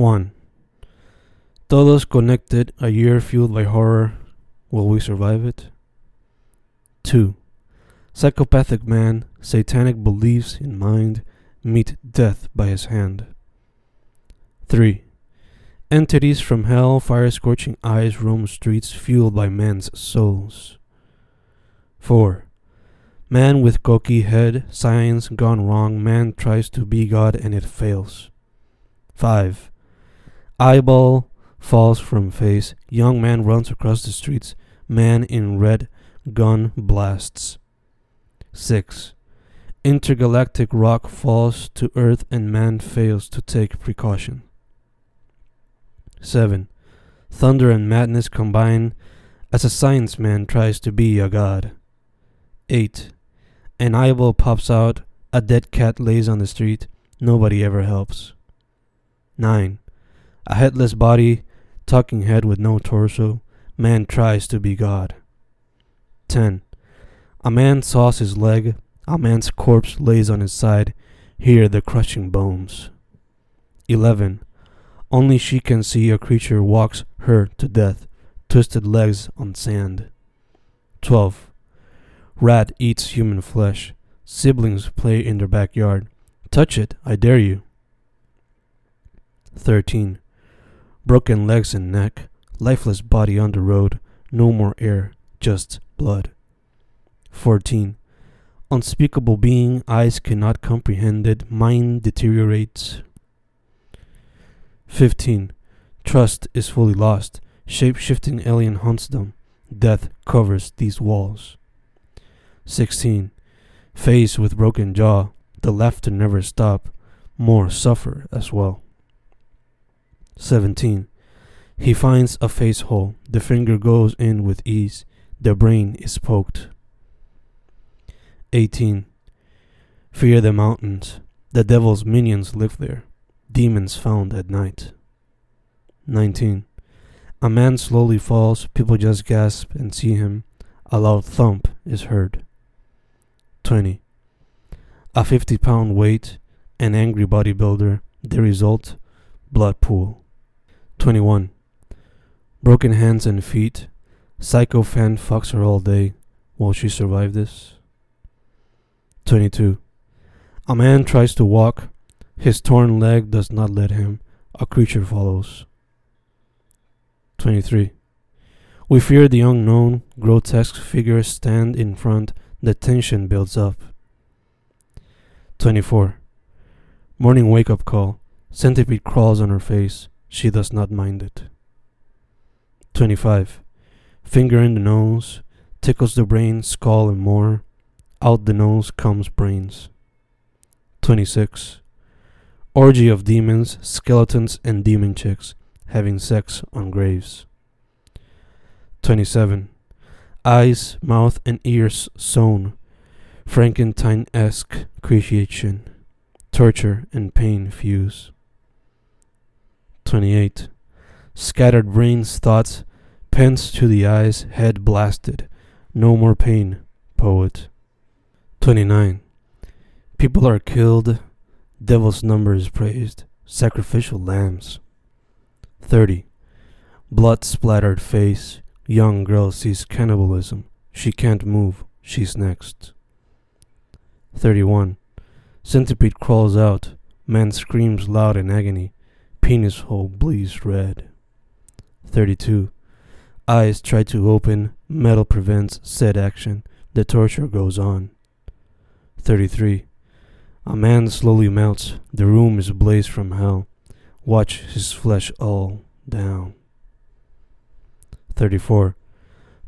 1. Todos connected, a year fueled by horror. Will we survive it? 2. Psychopathic man, satanic beliefs in mind, meet death by his hand. 3. Entities from hell, fire scorching eyes roam streets fueled by men's souls. 4. Man with cocky head, science gone wrong, man tries to be God and it fails. 5. Eyeball falls from face, young man runs across the streets, man in red gun blasts. 6. Intergalactic rock falls to earth and man fails to take precaution. 7. Thunder and madness combine as a science man tries to be a god. 8. An eyeball pops out, a dead cat lays on the street, nobody ever helps. 9. A headless body, talking head with no torso, man tries to be God. 10. A man saws his leg, a man's corpse lays on his side, hear the crushing bones. 11. Only she can see a creature walks her to death, twisted legs on sand. 12. Rat eats human flesh. Siblings play in their backyard. Touch it, I dare you. 13. Broken legs and neck, lifeless body on the road, no more air, just blood. 14. Unspeakable being, eyes cannot comprehend it, mind deteriorates. 15. Trust is fully lost. Shape shifting alien hunts them. Death covers these walls. 16. Face with broken jaw. The laughter never stop. More suffer as well. 17. He finds a face hole. The finger goes in with ease. The brain is poked. 18. Fear the mountains. The devil's minions live there. Demons found at night. 19. A man slowly falls, people just gasp and see him. A loud thump is heard. 20. A 50 pound weight, an angry bodybuilder, the result, blood pool. 21. Broken hands and feet, psycho fan fucks her all day. Will she survive this? 22. A man tries to walk, his torn leg does not let him. A creature follows. 23. We fear the unknown. Grotesque figures stand in front. The tension builds up. 24. Morning wake up call. Centipede crawls on her face. She does not mind it. 25. Finger in the nose. Tickles the brain, skull, and more. Out the nose comes brains. 26 orgy of demons, skeletons, and demon chicks having sex on graves. 27. Eyes, mouth, and ears sewn, Frankenstein esque creation, torture and pain fuse. 28. Scattered brains, thoughts, pens to the eyes, head blasted, no more pain, poet. 29. People are killed, Devil's number is praised. Sacrificial lambs. 30. Blood splattered face. Young girl sees cannibalism. She can't move. She's next. 31. Centipede crawls out. Man screams loud in agony. Penis hole bleeds red. 32. Eyes try to open. Metal prevents said action. The torture goes on. 33. A man slowly melts. The room is ablaze from hell. Watch his flesh all down. 34.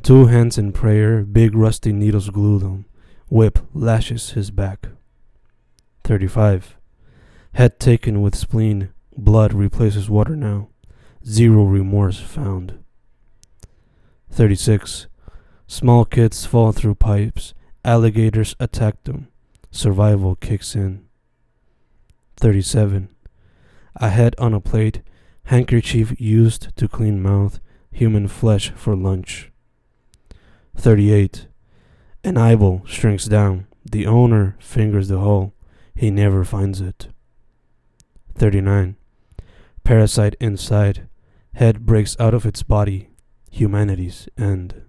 Two hands in prayer, big rusty needles glue them. Whip lashes his back. 35. Head taken with spleen, blood replaces water now. Zero remorse found. 36. Small kids fall through pipes. Alligators attack them survival kicks in. 37. A head on a plate, handkerchief used to clean mouth, human flesh for lunch. 38. An eyeball shrinks down. The owner fingers the hole. He never finds it. 39. Parasite inside. Head breaks out of its body. Humanity's end.